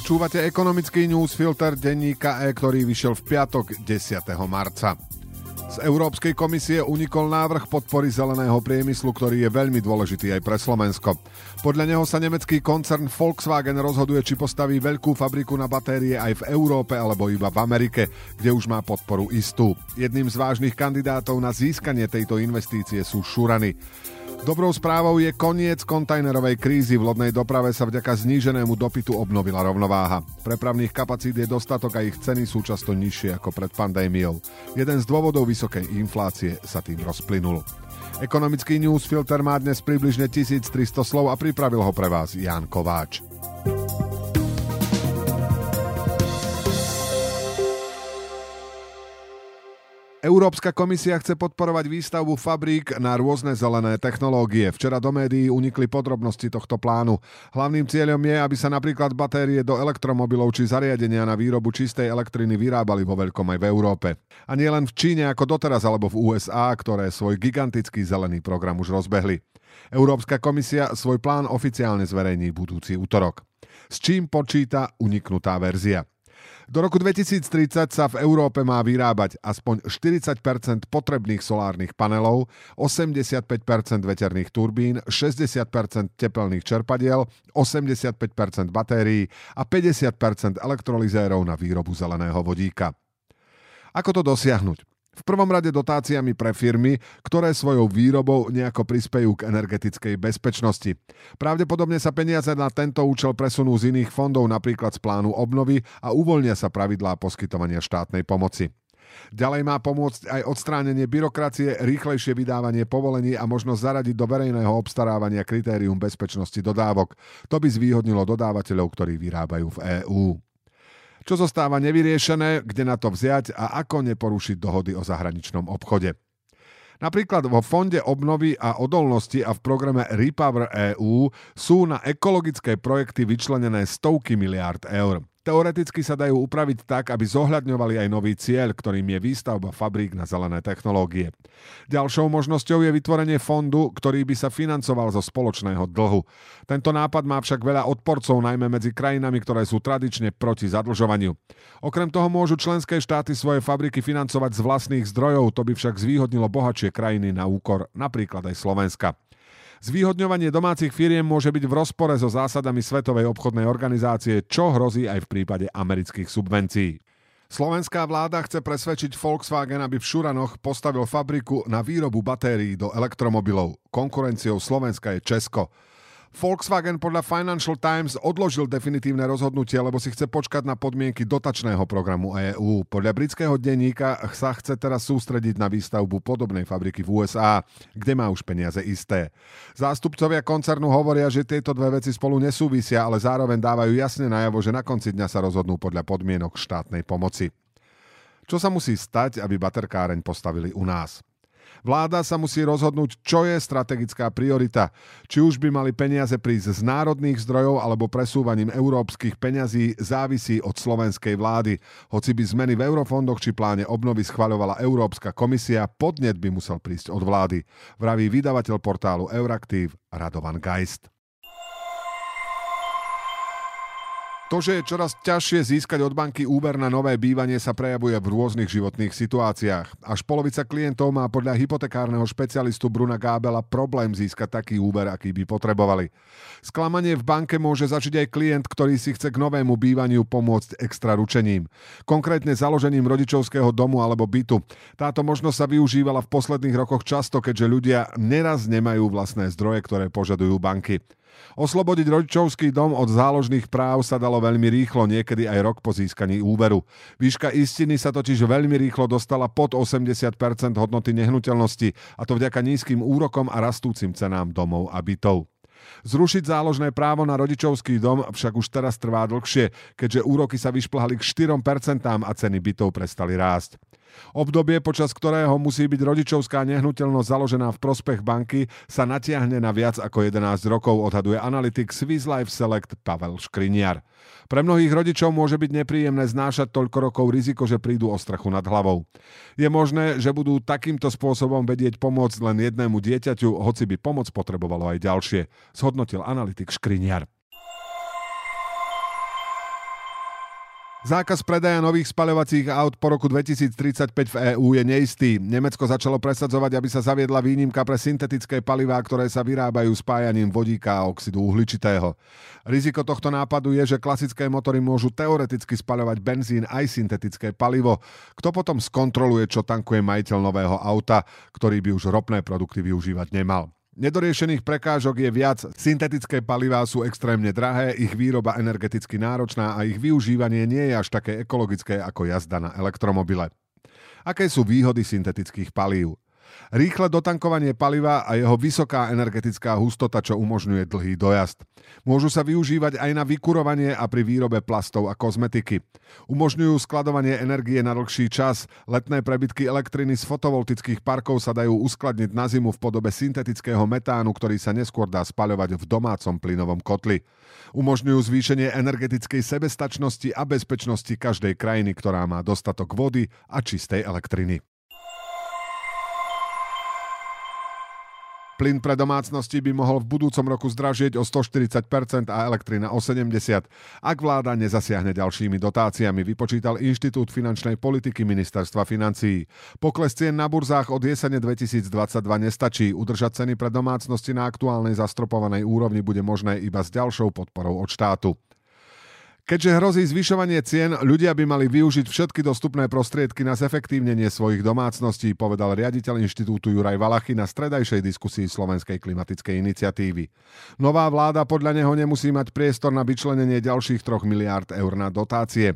Počúvate ekonomický newsfilter denníka E, ktorý vyšiel v piatok 10. marca. Z Európskej komisie unikol návrh podpory zeleného priemyslu, ktorý je veľmi dôležitý aj pre Slovensko. Podľa neho sa nemecký koncern Volkswagen rozhoduje, či postaví veľkú fabriku na batérie aj v Európe alebo iba v Amerike, kde už má podporu istú. Jedným z vážnych kandidátov na získanie tejto investície sú Šurany. Dobrou správou je koniec kontajnerovej krízy. V lodnej doprave sa vďaka zníženému dopytu obnovila rovnováha. Prepravných kapacít je dostatok a ich ceny sú často nižšie ako pred pandémiou. Jeden z dôvodov vysokej inflácie sa tým rozplynul. Ekonomický newsfilter má dnes približne 1300 slov a pripravil ho pre vás Ján Kováč. Európska komisia chce podporovať výstavbu fabrík na rôzne zelené technológie. Včera do médií unikli podrobnosti tohto plánu. Hlavným cieľom je, aby sa napríklad batérie do elektromobilov či zariadenia na výrobu čistej elektriny vyrábali vo veľkom aj v Európe. A nie len v Číne ako doteraz alebo v USA, ktoré svoj gigantický zelený program už rozbehli. Európska komisia svoj plán oficiálne zverejní budúci útorok. S čím počíta uniknutá verzia? Do roku 2030 sa v Európe má vyrábať aspoň 40% potrebných solárnych panelov, 85% veterných turbín, 60% tepelných čerpadiel, 85% batérií a 50% elektrolyzérov na výrobu zeleného vodíka. Ako to dosiahnuť? V prvom rade dotáciami pre firmy, ktoré svojou výrobou nejako prispejú k energetickej bezpečnosti. Pravdepodobne sa peniaze na tento účel presunú z iných fondov, napríklad z plánu obnovy a uvoľnia sa pravidlá poskytovania štátnej pomoci. Ďalej má pomôcť aj odstránenie byrokracie, rýchlejšie vydávanie povolení a možnosť zaradiť do verejného obstarávania kritérium bezpečnosti dodávok. To by zvýhodnilo dodávateľov, ktorí vyrábajú v EÚ. Čo zostáva nevyriešené, kde na to vziať a ako neporušiť dohody o zahraničnom obchode. Napríklad vo Fonde obnovy a odolnosti a v programe Repower EU sú na ekologické projekty vyčlenené stovky miliárd eur. Teoreticky sa dajú upraviť tak, aby zohľadňovali aj nový cieľ, ktorým je výstavba fabrík na zelené technológie. Ďalšou možnosťou je vytvorenie fondu, ktorý by sa financoval zo spoločného dlhu. Tento nápad má však veľa odporcov, najmä medzi krajinami, ktoré sú tradične proti zadlžovaniu. Okrem toho môžu členské štáty svoje fabriky financovať z vlastných zdrojov, to by však zvýhodnilo bohatšie krajiny na úkor, napríklad aj Slovenska. Zvýhodňovanie domácich firiem môže byť v rozpore so zásadami Svetovej obchodnej organizácie, čo hrozí aj v prípade amerických subvencií. Slovenská vláda chce presvedčiť Volkswagen, aby v Šuranoch postavil fabriku na výrobu batérií do elektromobilov. Konkurenciou Slovenska je Česko. Volkswagen podľa Financial Times odložil definitívne rozhodnutie, lebo si chce počkať na podmienky dotačného programu EÚ. Podľa britského denníka sa chce teraz sústrediť na výstavbu podobnej fabriky v USA, kde má už peniaze isté. Zástupcovia koncernu hovoria, že tieto dve veci spolu nesúvisia, ale zároveň dávajú jasne najavo, že na konci dňa sa rozhodnú podľa podmienok štátnej pomoci. Čo sa musí stať, aby baterkáreň postavili u nás? Vláda sa musí rozhodnúť, čo je strategická priorita. Či už by mali peniaze prísť z národných zdrojov alebo presúvaním európskych peňazí závisí od slovenskej vlády. Hoci by zmeny v eurofondoch či pláne obnovy schvaľovala Európska komisia, podnet by musel prísť od vlády. Vraví vydavateľ portálu Euraktiv Radovan Geist. To, že je čoraz ťažšie získať od banky úver na nové bývanie sa prejavuje v rôznych životných situáciách. Až polovica klientov má podľa hypotekárneho špecialistu Bruna Gábela problém získať taký úver, aký by potrebovali. Sklamanie v banke môže zažiť aj klient, ktorý si chce k novému bývaniu pomôcť extra ručením. Konkrétne založením rodičovského domu alebo bytu. Táto možnosť sa využívala v posledných rokoch často, keďže ľudia neraz nemajú vlastné zdroje, ktoré požadujú banky. Oslobodiť rodičovský dom od záložných práv sa dalo veľmi rýchlo, niekedy aj rok po získaní úveru. Výška istiny sa totiž veľmi rýchlo dostala pod 80% hodnoty nehnuteľnosti, a to vďaka nízkym úrokom a rastúcim cenám domov a bytov. Zrušiť záložné právo na rodičovský dom však už teraz trvá dlhšie, keďže úroky sa vyšplhali k 4% a ceny bytov prestali rásť. Obdobie, počas ktorého musí byť rodičovská nehnuteľnosť založená v prospech banky, sa natiahne na viac ako 11 rokov, odhaduje analytik Swiss Life Select Pavel Škriniar. Pre mnohých rodičov môže byť nepríjemné znášať toľko rokov riziko, že prídu o strechu nad hlavou. Je možné, že budú takýmto spôsobom vedieť pomôcť len jednému dieťaťu, hoci by pomoc potrebovalo aj ďalšie, zhodnotil analytik Škriniar. Zákaz predaja nových spaľovacích aut po roku 2035 v EÚ je neistý. Nemecko začalo presadzovať, aby sa zaviedla výnimka pre syntetické palivá, ktoré sa vyrábajú spájaním vodíka a oxidu uhličitého. Riziko tohto nápadu je, že klasické motory môžu teoreticky spaľovať benzín aj syntetické palivo. Kto potom skontroluje, čo tankuje majiteľ nového auta, ktorý by už ropné produkty využívať nemal? Nedoriešených prekážok je viac. Syntetické palivá sú extrémne drahé, ich výroba energeticky náročná a ich využívanie nie je až také ekologické ako jazda na elektromobile. Aké sú výhody syntetických palív? Rýchle dotankovanie paliva a jeho vysoká energetická hustota, čo umožňuje dlhý dojazd. Môžu sa využívať aj na vykurovanie a pri výrobe plastov a kozmetiky. Umožňujú skladovanie energie na dlhší čas. Letné prebytky elektriny z fotovoltických parkov sa dajú uskladniť na zimu v podobe syntetického metánu, ktorý sa neskôr dá spaľovať v domácom plynovom kotli. Umožňujú zvýšenie energetickej sebestačnosti a bezpečnosti každej krajiny, ktorá má dostatok vody a čistej elektriny. Plyn pre domácnosti by mohol v budúcom roku zdražieť o 140% a elektrina o 70%, ak vláda nezasiahne ďalšími dotáciami, vypočítal Inštitút finančnej politiky ministerstva financií. Pokles cien na burzách od jesene 2022 nestačí. Udržať ceny pre domácnosti na aktuálnej zastropovanej úrovni bude možné iba s ďalšou podporou od štátu. Keďže hrozí zvyšovanie cien, ľudia by mali využiť všetky dostupné prostriedky na zefektívnenie svojich domácností, povedal riaditeľ inštitútu Juraj Valachy na stredajšej diskusii Slovenskej klimatickej iniciatívy. Nová vláda podľa neho nemusí mať priestor na vyčlenenie ďalších 3 miliárd eur na dotácie.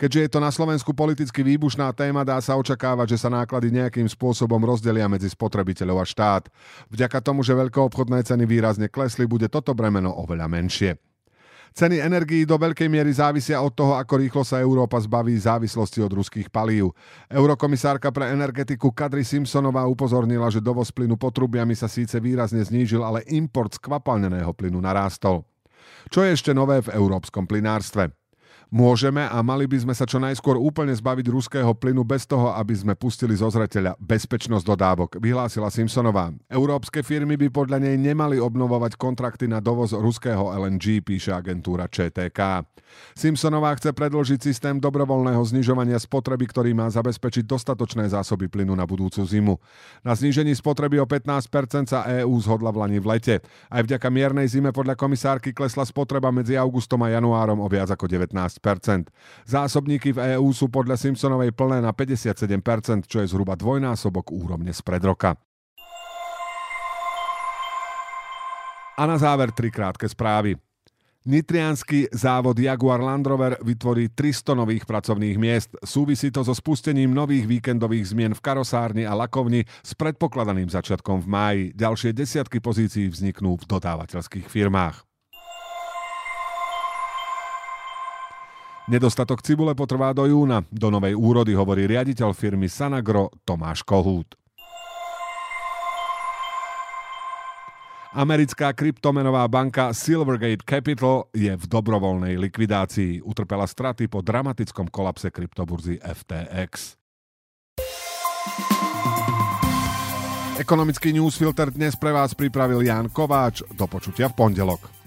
Keďže je to na Slovensku politicky výbušná téma, dá sa očakávať, že sa náklady nejakým spôsobom rozdelia medzi spotrebiteľov a štát. Vďaka tomu, že veľkoobchodné ceny výrazne klesli, bude toto bremeno oveľa menšie. Ceny energií do veľkej miery závisia od toho, ako rýchlo sa Európa zbaví závislosti od ruských palív. Eurokomisárka pre energetiku Kadri Simpsonová upozornila, že dovoz plynu potrubiami sa síce výrazne znížil, ale import skvapalneného plynu narástol. Čo je ešte nové v európskom plynárstve? Môžeme a mali by sme sa čo najskôr úplne zbaviť ruského plynu bez toho, aby sme pustili zo zreteľa bezpečnosť dodávok, vyhlásila Simpsonová. Európske firmy by podľa nej nemali obnovovať kontrakty na dovoz ruského LNG, píše agentúra ČTK. Simpsonová chce predložiť systém dobrovoľného znižovania spotreby, ktorý má zabezpečiť dostatočné zásoby plynu na budúcu zimu. Na znížení spotreby o 15% sa EÚ zhodla v Lani v lete. Aj vďaka miernej zime podľa komisárky klesla spotreba medzi augustom a januárom o viac ako 19 Zásobníky v EÚ sú podľa Simpsonovej plné na 57%, čo je zhruba dvojnásobok úrovne spred roka. A na záver tri krátke správy. Nitrianský závod Jaguar Land Rover vytvorí 300 nových pracovných miest. Súvisí to so spustením nových víkendových zmien v karosárni a lakovni s predpokladaným začiatkom v máji. Ďalšie desiatky pozícií vzniknú v dodávateľských firmách. Nedostatok cibule potrvá do júna. Do novej úrody hovorí riaditeľ firmy Sanagro Tomáš Kohút. Americká kryptomenová banka Silvergate Capital je v dobrovoľnej likvidácii. Utrpela straty po dramatickom kolapse kryptoburzy FTX. Ekonomický newsfilter dnes pre vás pripravil Jan Kováč. Do počutia v pondelok.